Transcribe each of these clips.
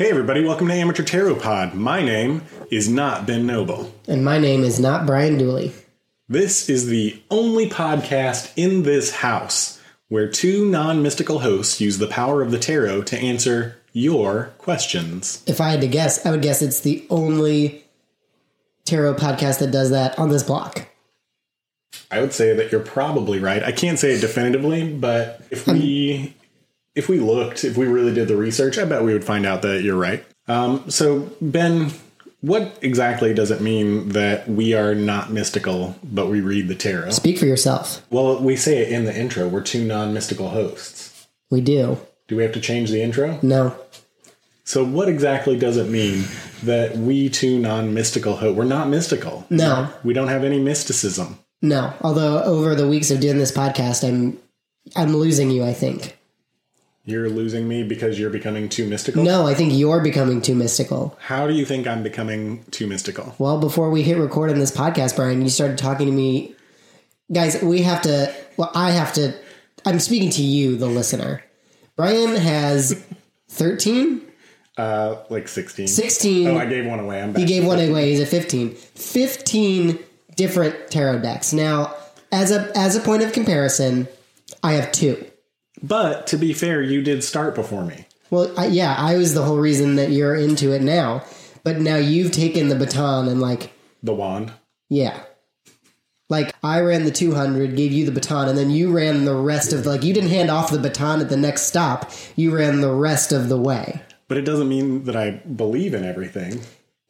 Hey everybody, welcome to Amateur Tarot Pod. My name is not Ben Noble. And my name is not Brian Dooley. This is the only podcast in this house where two non-mystical hosts use the power of the tarot to answer your questions. If I had to guess, I would guess it's the only tarot podcast that does that on this block. I would say that you're probably right. I can't say it definitively, but if um, we if we looked, if we really did the research, I bet we would find out that you're right. Um, so, Ben, what exactly does it mean that we are not mystical, but we read the tarot? Speak for yourself. Well, we say it in the intro. We're two non mystical hosts. We do. Do we have to change the intro? No. So, what exactly does it mean that we two non mystical hosts, we're not mystical? No. We don't have any mysticism. No. Although over the weeks of doing this podcast, I'm I'm losing you, I think. You're losing me because you're becoming too mystical? No, I think you're becoming too mystical. How do you think I'm becoming too mystical? Well, before we hit record on this podcast, Brian, you started talking to me. Guys, we have to, well, I have to, I'm speaking to you, the listener. Brian has 13, Uh, like 16. 16. Oh, I gave one away. I'm back. He gave one away. He's a 15. 15 different tarot decks. Now, as a as a point of comparison, I have two. But to be fair, you did start before me. Well, I, yeah, I was the whole reason that you're into it now. But now you've taken the baton and like, The wand. yeah. Like I ran the 200, gave you the baton, and then you ran the rest of like you didn't hand off the baton at the next stop. You ran the rest of the way. But it doesn't mean that I believe in everything.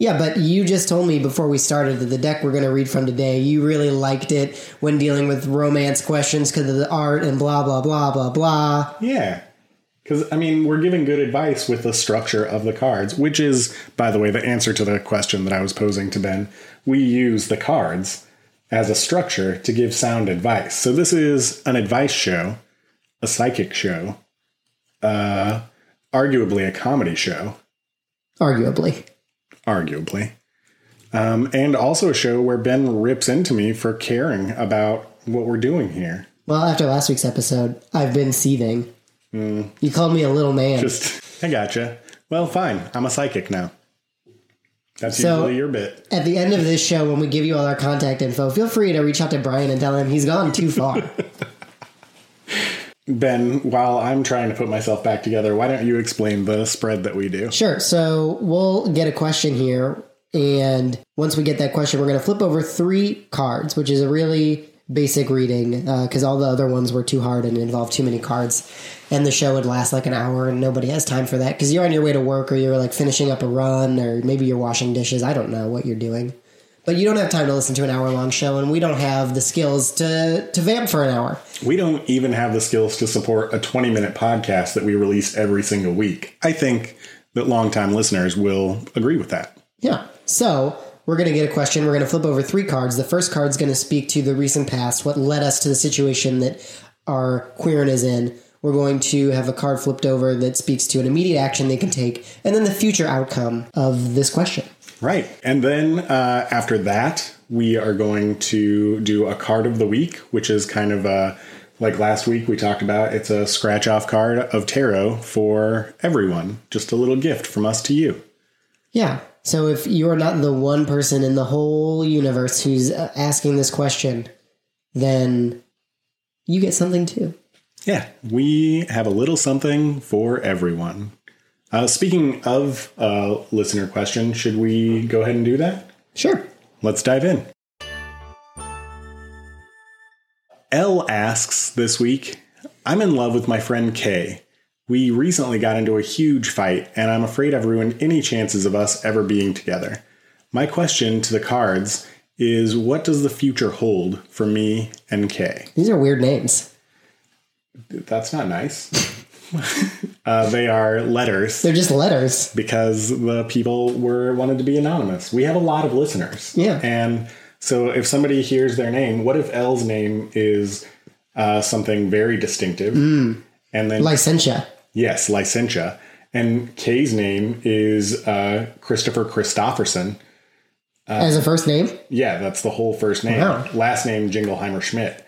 Yeah, but you just told me before we started that the deck we're going to read from today, you really liked it when dealing with romance questions because of the art and blah, blah, blah, blah, blah. Yeah. Because, I mean, we're giving good advice with the structure of the cards, which is, by the way, the answer to the question that I was posing to Ben. We use the cards as a structure to give sound advice. So this is an advice show, a psychic show, uh, arguably a comedy show. Arguably. Arguably. Um, and also a show where Ben rips into me for caring about what we're doing here. Well, after last week's episode, I've been seething. You called me a little man. Just, I gotcha. Well, fine. I'm a psychic now. That's So- usually your bit. At the end of this show, when we give you all our contact info, feel free to reach out to Brian and tell him he's gone too far. Ben, while I'm trying to put myself back together, why don't you explain the spread that we do? Sure. So we'll get a question here. And once we get that question, we're going to flip over three cards, which is a really basic reading uh, because all the other ones were too hard and involved too many cards. And the show would last like an hour, and nobody has time for that because you're on your way to work or you're like finishing up a run or maybe you're washing dishes. I don't know what you're doing. But you don't have time to listen to an hour long show, and we don't have the skills to, to vamp for an hour. We don't even have the skills to support a 20 minute podcast that we release every single week. I think that longtime listeners will agree with that. Yeah. So we're going to get a question. We're going to flip over three cards. The first card's going to speak to the recent past, what led us to the situation that our querent is in. We're going to have a card flipped over that speaks to an immediate action they can take, and then the future outcome of this question. Right. And then uh, after that, we are going to do a card of the week, which is kind of uh, like last week we talked about. It's a scratch off card of tarot for everyone. Just a little gift from us to you. Yeah. So if you're not the one person in the whole universe who's uh, asking this question, then you get something too. Yeah, we have a little something for everyone. Uh, speaking of uh, listener question, should we go ahead and do that? Sure. Let's dive in. L asks this week I'm in love with my friend Kay. We recently got into a huge fight, and I'm afraid I've ruined any chances of us ever being together. My question to the cards is what does the future hold for me and Kay? These are weird names. That's not nice. uh, they are letters They're just letters. because the people were wanted to be anonymous. We have a lot of listeners. Yeah. And so if somebody hears their name, what if L's name is uh, something very distinctive? Mm. And then Licentia. yes, Licentia. And K's name is uh, Christopher Christofferson. As a first name? Yeah, that's the whole first name. Wow. Last name Jingleheimer Schmidt.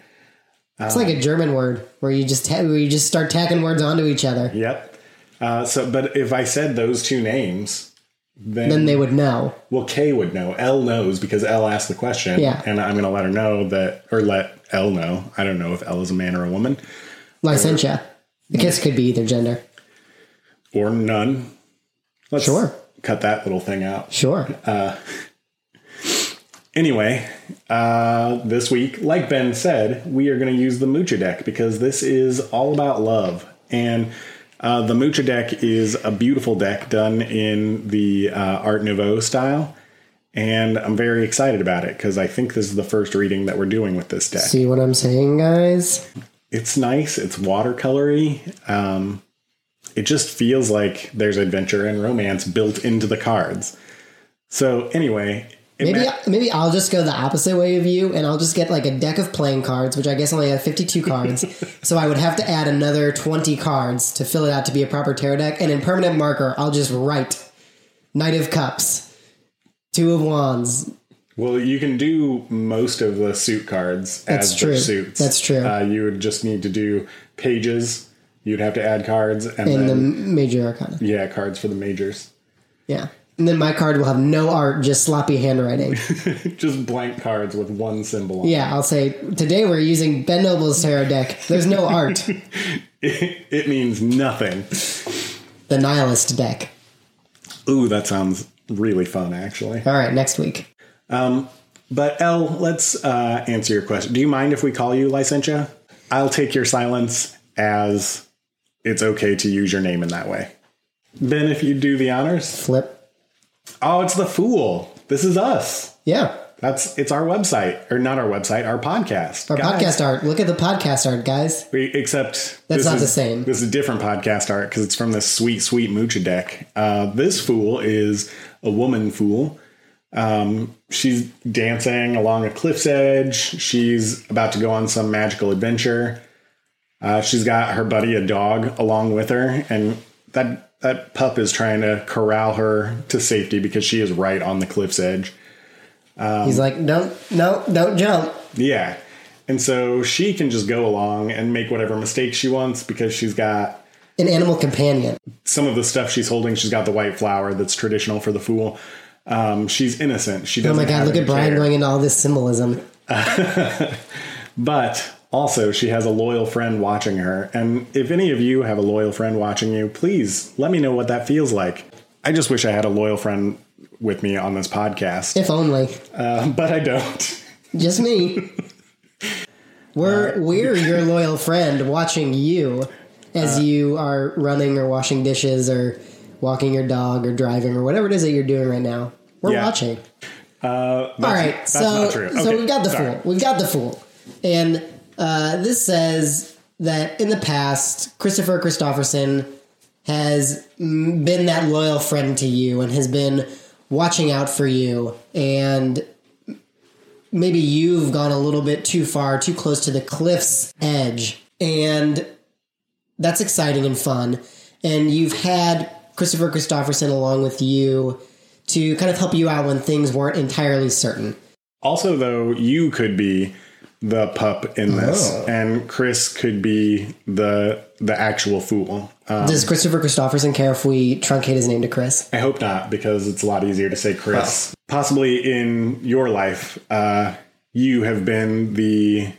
It's like a German word where you just ta- where you just start tacking words onto each other. Yep. Uh, so, but if I said those two names, then, Then they would know. well, K would know. L knows because L asked the question. Yeah. And I'm going to let her know that, or let L know. I don't know if L is a man or a woman Licentia. I guess it could be either gender. or none. Let's Sure. cut that little thing out. Sure. Anyway, uh, this week, like Ben said, we are going to use the Mucha deck because this is all about love. And uh, the Mucha deck is a beautiful deck done in the uh, Art Nouveau style. And I'm very excited about it because I think this is the first reading that we're doing with this deck. See what I'm saying, guys? It's nice, it's watercolory. Um, it just feels like there's adventure and romance built into the cards. So, anyway, Maybe ma- maybe I'll just go the opposite way of you, and I'll just get like a deck of playing cards, which I guess only have 52 cards. so I would have to add another 20 cards to fill it out to be a proper tarot deck. And in permanent marker, I'll just write Knight of Cups, Two of Wands. Well, you can do most of the suit cards That's as true. suits. That's true. Uh, you would just need to do pages. You'd have to add cards and the then major arcana. yeah, cards for the majors. Yeah. And then my card will have no art, just sloppy handwriting. just blank cards with one symbol. on Yeah, I'll say today we're using Ben Noble's tarot deck. There's no art. it. It means nothing. The nihilist deck. Ooh, that sounds really fun, actually. All right, next week. But L, let's uh, answer your question. Do you mind if we call you Licentia? I'll take your silence as it's okay to use your name in that way. Ben, if you do the honors. Flip. Oh, it's the Fool. This is us. Yeah. That's it's our website, or not our website, our podcast. Our Guys, podcast art. Look at the podcast art, guys. we- Except That's this not is- the same. This is a different podcast art because it's from this sweet, sweet Mucha deck. Uh, this fool is a woman fool. Um, she's dancing along a cliff's edge. She's about to go on some magical adventure. Uh, she's got her buddy, a dog, along with her, and that that pup is trying to corral her to safety because she is right on the cliff's edge. Um, He's like, don't, no, don't jump. Yeah. And so she can just go along and make whatever mistakes she wants because she's got An animal companion. some of the stuff she's holding. She's got the white flower that's traditional for the fool. Um, she's innocent. She Oh doesn't. my god, look at Brian care. going into all this symbolism. But also, she has a loyal friend watching her. And if any of you have a loyal friend watching you, please let me know what that feels like. I just wish I had a loyal friend with me on this podcast, If only. uh, but I don't. Just me. We're we're your loyal friend watching you as you are running or washing dishes or walking your dog or driving or whatever it is that you're doing right now. We're Yeah. watching. Uh, All right, that's so not true. so Okay, we've got the sorry. fool. We've got the fool, and uh, this says that in the past, Christopher Christopherson has been that loyal friend to you and has been watching out for you, and maybe you've gone a little bit too far, too close to the cliff's edge, and that's exciting and fun. And you've had Christopher Christopherson along with you to kind of help you out when things weren't entirely certain. Also, though, you could be the pup in this, Oh. and Chris could be the the actual fool. Um, Does Christopher Christopherson care if we truncate his name to Chris? I hope not, because it's a lot easier to say Chris. Possibly in your life, uh, you have been the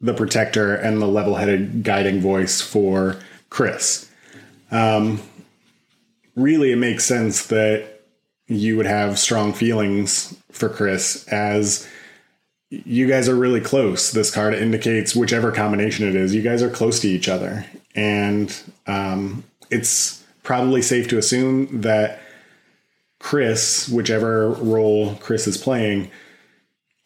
the protector and the level headed guiding voice for Chris. Um, really, it makes sense that you would have strong feelings for Chris as you guys are really close. This card indicates whichever combination it is, you guys are close to each other. And um, it's probably safe to assume that Chris, whichever role Chris is playing,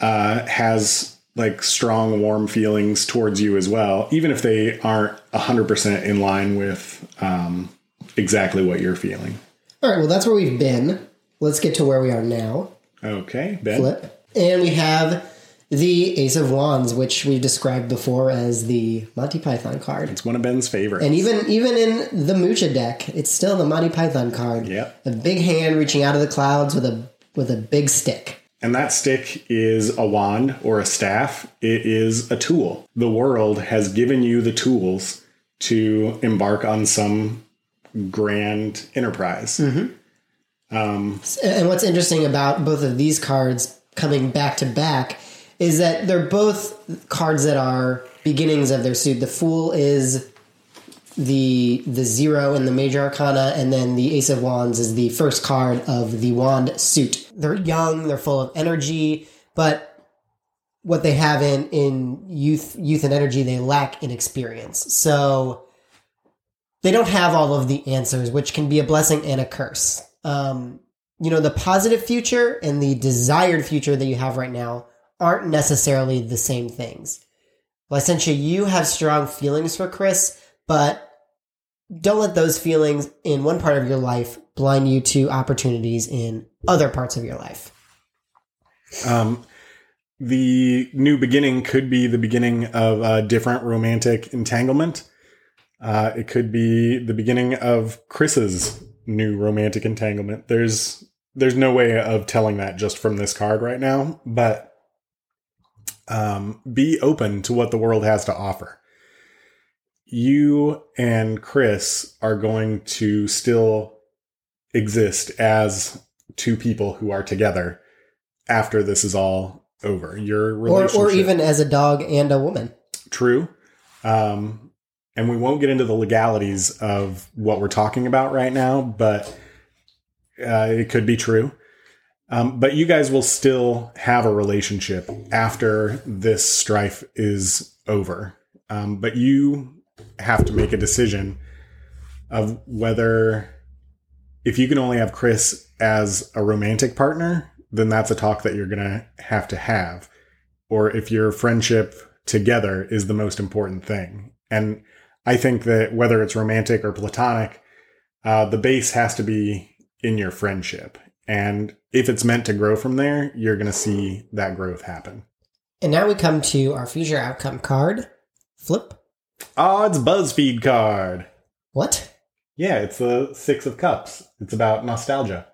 uh, has like strong, warm feelings towards you as well, even if they aren't 100% in line with um, exactly what you're feeling. All right, well, that's where we've been. Let's get to where we are now. Okay, Ben. Flip. And we have the Ace of Wands, which we've described before as the Monty Python card. It's one of Ben's favorites. And even even in the Mucha deck, it's still the Monty Python card. Yep. A big hand reaching out of the clouds with a with a big stick. And that stick is a wand or a staff. It is a tool. The world has given you the tools to embark on some grand enterprise. Mm-hmm. Um, and what's interesting about both of these cards coming back to back is that they're both cards that are beginnings of their suit. The Fool is the the zero in the major arcana, and then the Ace of Wands is the first card of the wand suit. They're young, they're full of energy, but what they have in in youth youth and energy they lack in experience. So they don't have all of the answers, which can be a blessing and a curse. Um, you know, the positive future and the desired future that you have right now aren't necessarily the same things. Licentia, you have strong feelings for Chris, but don't let those feelings in one part of your life blind you to opportunities in other parts of your life. Um, the new beginning could be the beginning of a different romantic entanglement. Uh, it could be the beginning of Chris's new romantic entanglement. There's there's no way of telling that just from this card right now, but um, be open to what the world has to offer. You and Chris are going to still exist as two people who are together after this is all over. Your Or, or even as a dog and a woman. true. Um, and we won't get into the legalities of what we're talking about right now, but uh, it could be true. Um, but you guys will still have a relationship after this strife is over. Um, but you have to make a decision of whether, if you can only have Chris as a romantic partner, then that's a talk that you're going to have to have. Or if your friendship together is the most important thing. And I think that whether it's romantic or platonic, uh, the base has to be in your friendship. And if it's meant to grow from there, you're going to see that growth happen. And now we come to our future outcome card. Flip. Oh, it's BuzzFeed card. What? Yeah, it's the Six of Cups. It's about nostalgia.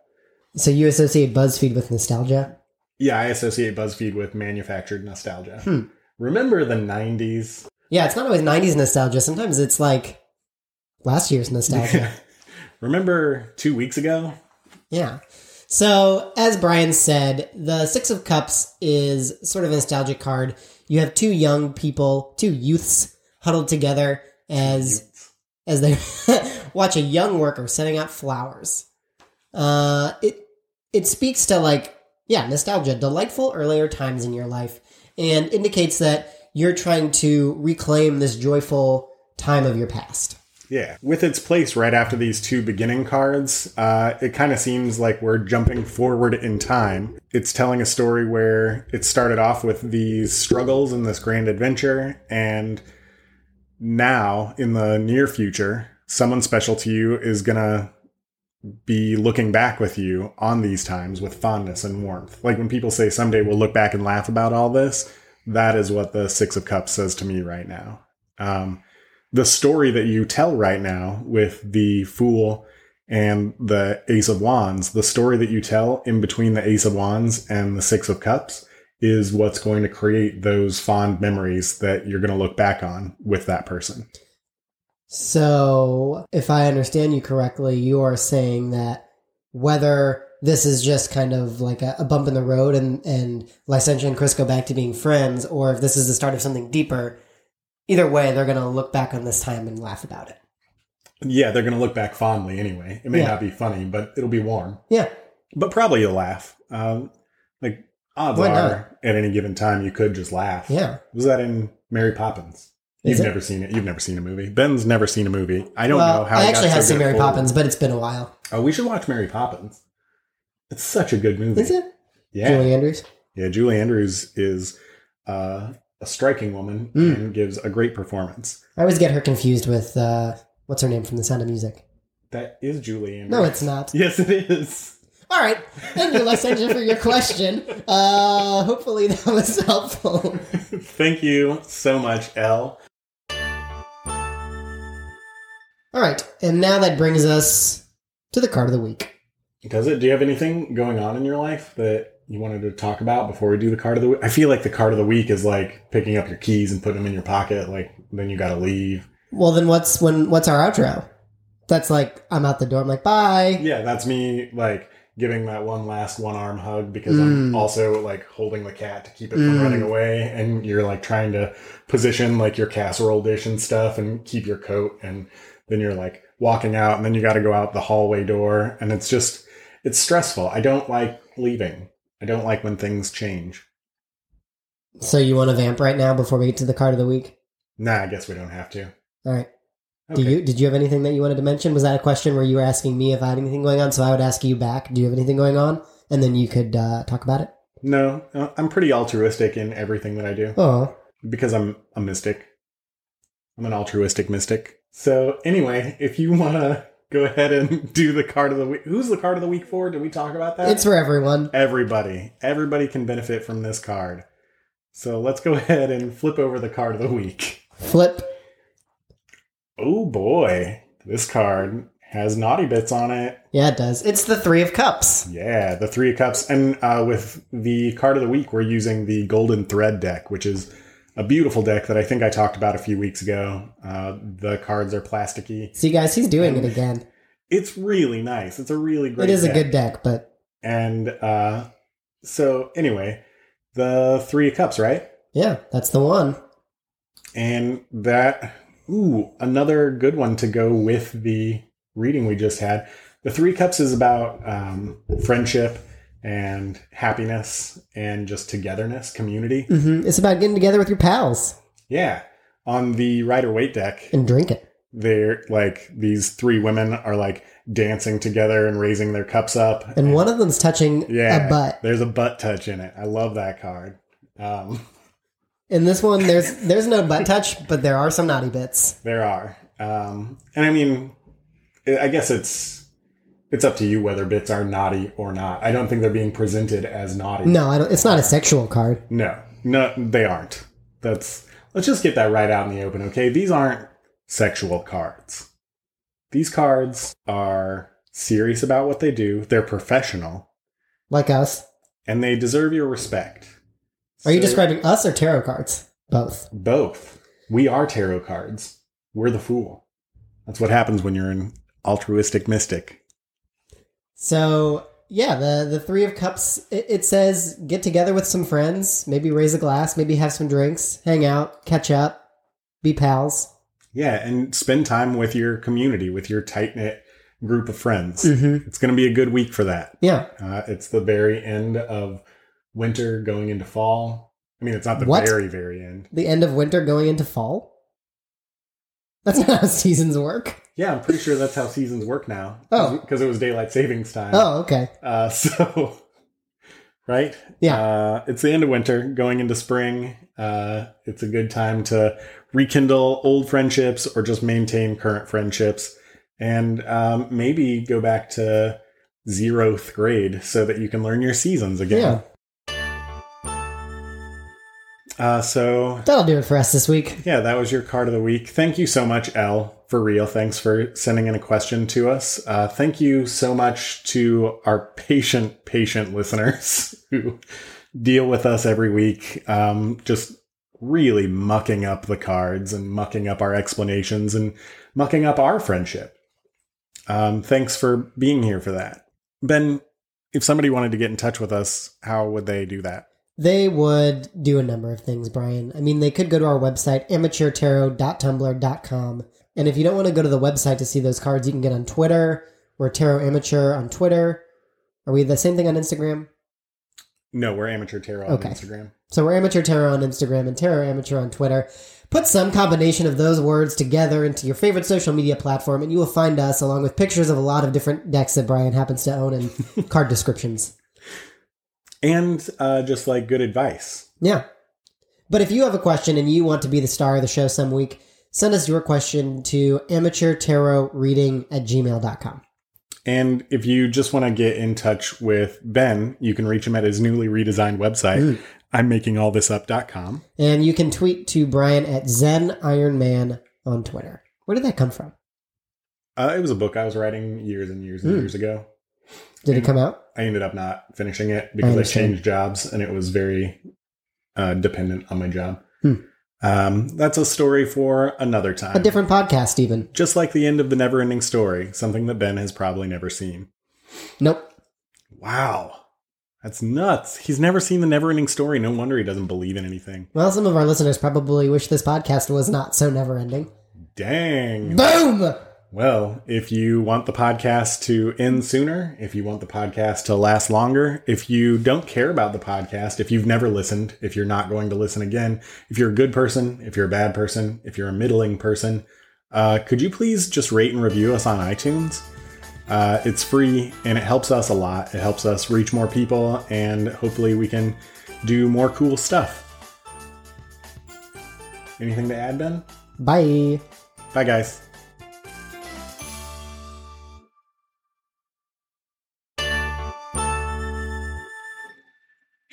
So you associate BuzzFeed with nostalgia? Yeah, I associate BuzzFeed with manufactured nostalgia. Hmm. Remember the 90s? Yeah, it's not always 90s nostalgia. Sometimes it's like last year's nostalgia. Remember two weeks ago? yeah. So, as Brian said, the Six of Cups is sort of a nostalgic card. You have two young people, two youths huddled together as as they watch a young worker setting out flowers. Uh, it it speaks to like yeah nostalgia, delightful earlier times in your life, and indicates that you're trying to reclaim this joyful time of your past. Yeah, with its place right after these two beginning cards, uh, it kind of seems like we're jumping forward in time. It's telling a story where it started off with these struggles and this grand adventure, and now in the near future, someone special to you is gonna be looking back with you on these times with fondness and warmth. Like when people say someday we'll look back and laugh about all this, that is what the Six of Cups says to me right now. Um, the story that you tell right now with the Fool and the Ace of Wands, the story that you tell in between the Ace of Wands and the Six of Cups is what's going to create those fond memories that you're going to look back on with that person. So, if I understand you correctly, you are saying that whether this is just kind of like a, a bump in the road and, and Licentia and Chris go back to being friends, or if this is the start of something deeper, either way, they're going to look back on this time and laugh about it. Yeah, they're going to look back fondly anyway. It may Yeah. not be funny, but it'll be warm. Yeah. But probably you'll laugh. Um, like odds Why are, not? at any given time, you could just laugh. Yeah. Was that in Mary Poppins? Is You've it? never seen it. You've never seen a movie. Ben's never seen a movie. I don't well, know how. I actually have so seen Mary forward. Poppins, but it's been a while. Oh, we should watch Mary Poppins. It's such a good movie. Is it? Yeah, Julie Andrews? Yeah, Julie Andrews is uh, a striking woman Mm. and gives a great performance. I always get her confused with uh, what's her name from The Sound of Music. That is Julie Andrews. No, it's not. Yes, it is. All right. Thank you, Alexandra, for your question. Uh, hopefully that was helpful. Thank you so much, Elle. All right. And now that brings us to the card of the week. Does it? Do you have anything going on in your life that you wanted to talk about before we do the card of the week? I feel like the card of the week is like picking up your keys and putting them in your pocket. Like then you got to leave. Well, then what's when? What's our outro? That's like I'm out the door. I'm like bye. Yeah, that's me like giving that one last one arm hug because I'm Mm. also like holding the cat to keep it from Mm. running away and you're like trying to position like your casserole dish and stuff and keep your coat and then you're like walking out and then you got to go out the hallway door and it's just it's stressful. I don't like leaving. I don't like when things change. So you want to vamp right now before we get to the card of the week? Nah, I guess we don't have to. All right. Okay. Do you did you have anything that you wanted to mention? Was that a question where you were asking me if I had anything going on? So I would ask you back. Do you have anything going on? And then you could uh, talk about it. No, uh, I'm pretty altruistic in everything that I do. Oh, because I'm a mystic. I'm an altruistic mystic. So anyway, if you want to go ahead and do the card of the week, who's the card of the week for? Did we talk about that? it's for everyone. everybody. Everybody can benefit from this card. So let's go ahead and flip over the card of the week. Flip. Oh boy, this card has naughty bits on it. Yeah, it does. It's the three of cups. Yeah, the Three of Cups. And uh, with the card of the week, we're using the Golden Thread deck, which is a beautiful deck that I think I talked about a few weeks ago. Uh, the cards are plasticky. See, guys, he's doing it again. It's really nice. It's a really great It is a good deck, but And uh, so, anyway, the Three of Cups, right? yeah, that's the one. And that, ooh, another good one to go with the reading we just had. The Three Cups is about um, friendship and happiness and just togetherness, community. hmm It's about getting together with your pals Yeah. On the Rider Waite deck, and drinking. they're like these three women are like dancing together and raising their cups up. And one of them's touching yeah, a butt. There's a butt touch in it. I love that card. Um, In this one, there's there's no butt touch, but there are some naughty bits. there are, um, and I mean, I guess it's it's up to you whether bits are naughty or not. I don't think they're being presented as naughty. No, I don't, it's not a sexual card. No, no, they aren't. That's let's just get that right out in the open, okay? These aren't sexual cards. These cards are serious about what they do. They're professional, Like us. and they deserve your respect. Are you describing us or tarot cards? Both. both? We are tarot cards. We're the fool. That's what happens when you're an altruistic mystic. So yeah, the the three of cups. It, it says get together with some friends, maybe raise a glass, maybe have some drinks, hang out, catch up, be pals. Yeah, and spend time with your community, with your tight knit group of friends. Mm-hmm. It's going to be a good week for that. Yeah. Uh, it's the very end of winter going into fall. I mean, it's not the What? very, very end. The end of winter going into fall. That's not how seasons work. Yeah, I'm pretty sure that's how seasons work now. Oh. Because it was daylight savings time. Oh, okay. Uh, so, right? Yeah. Uh, it's the end of winter going into spring. Uh, it's a good time to rekindle old friendships or just maintain current friendships and um, maybe go back to zeroth grade so that you can learn your seasons again. Yeah. Uh, so That'll do it for us this week. Yeah, that was your card of the week. Thank you so much, Elle, for real. Thanks for sending in a question to us. Uh, thank you so much to our patient, patient listeners who deal with us every week, um, just really mucking up the cards and mucking up our explanations and mucking up our friendship. Um, thanks for being here for that. Ben, if somebody wanted to get in touch with us, how would they do that? They would do a number of things, Brian. I mean, they could go to our website, amateurtarot.tumblr.com. And if you don't want to go to the website to see those cards, you can get on Twitter. We're Tarot Amateur on Twitter. Are we the same thing on Instagram? No, we're Amateur Tarot on Okay. Instagram. So we're Amateur Tarot on Instagram and Tarot Amateur on Twitter. Put some combination of those words together into your favorite social media platform, and you will find us along with pictures of a lot of different decks that Brian happens to own and card descriptions. And uh, just like good advice. Yeah. But if you have a question and you want to be the star of the show some week, send us your question to amateurtarotreading at gmail.com. And if you just want to get in touch with Ben, you can reach him at his newly redesigned website, Mm. I'm making all this up.com. And you can tweet to Brian at Zen Iron Man on Twitter. Where did that come from? Uh, it was a book I was writing years and years and Mm. years ago. Did it come out? I ended up not finishing it because I, understand. changed jobs and it was very uh, dependent on my job. Hmm. Um, that's a story for another time. A different podcast, even. Just like the end of the never ending story, something that Ben has probably never seen. Nope. Wow. That's nuts. He's never seen the never ending story. No wonder he doesn't believe in anything. Well, some of our listeners probably wish this podcast was not so never ending. Dang. Boom! Well, if you want the podcast to end sooner, if you want the podcast to last longer, if you don't care about the podcast, if you've never listened, if you're not going to listen again, if you're a good person, if you're a bad person, if you're a middling person, uh, could you please just rate and review us on iTunes? Uh, it's free and it helps us a lot. It helps us reach more people and hopefully we can do more cool stuff. Anything to add, Ben? Bye. Bye, guys.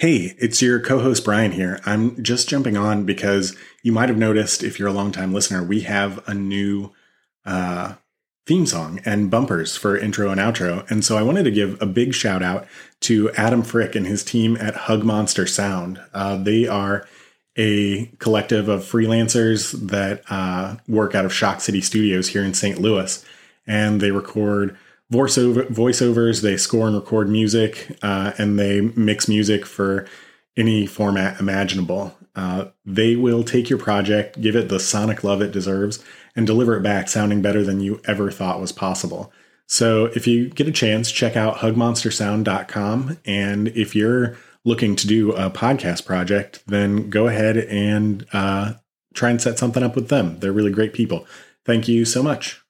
Hey, it's your co host Brian here. I'm just jumping on because you might have noticed, if you're a longtime listener, we have a new uh, theme song and bumpers for intro and outro. And so I wanted to give a big shout out to Adam Frick and his team at Hug Monster Sound. Uh, they are a collective of freelancers that uh, work out of Shock City Studios here in St. Louis, and they record voiceover voiceovers. They score and record music, uh, and they mix music for any format imaginable. Uh, they will take your project, give it the sonic love it deserves, and deliver it back sounding better than you ever thought was possible. So if you get a chance, check out hugmonstersound.com. And if you're looking to do a podcast project, then go ahead and uh, try and set something up with them. They're really great people. Thank you so much.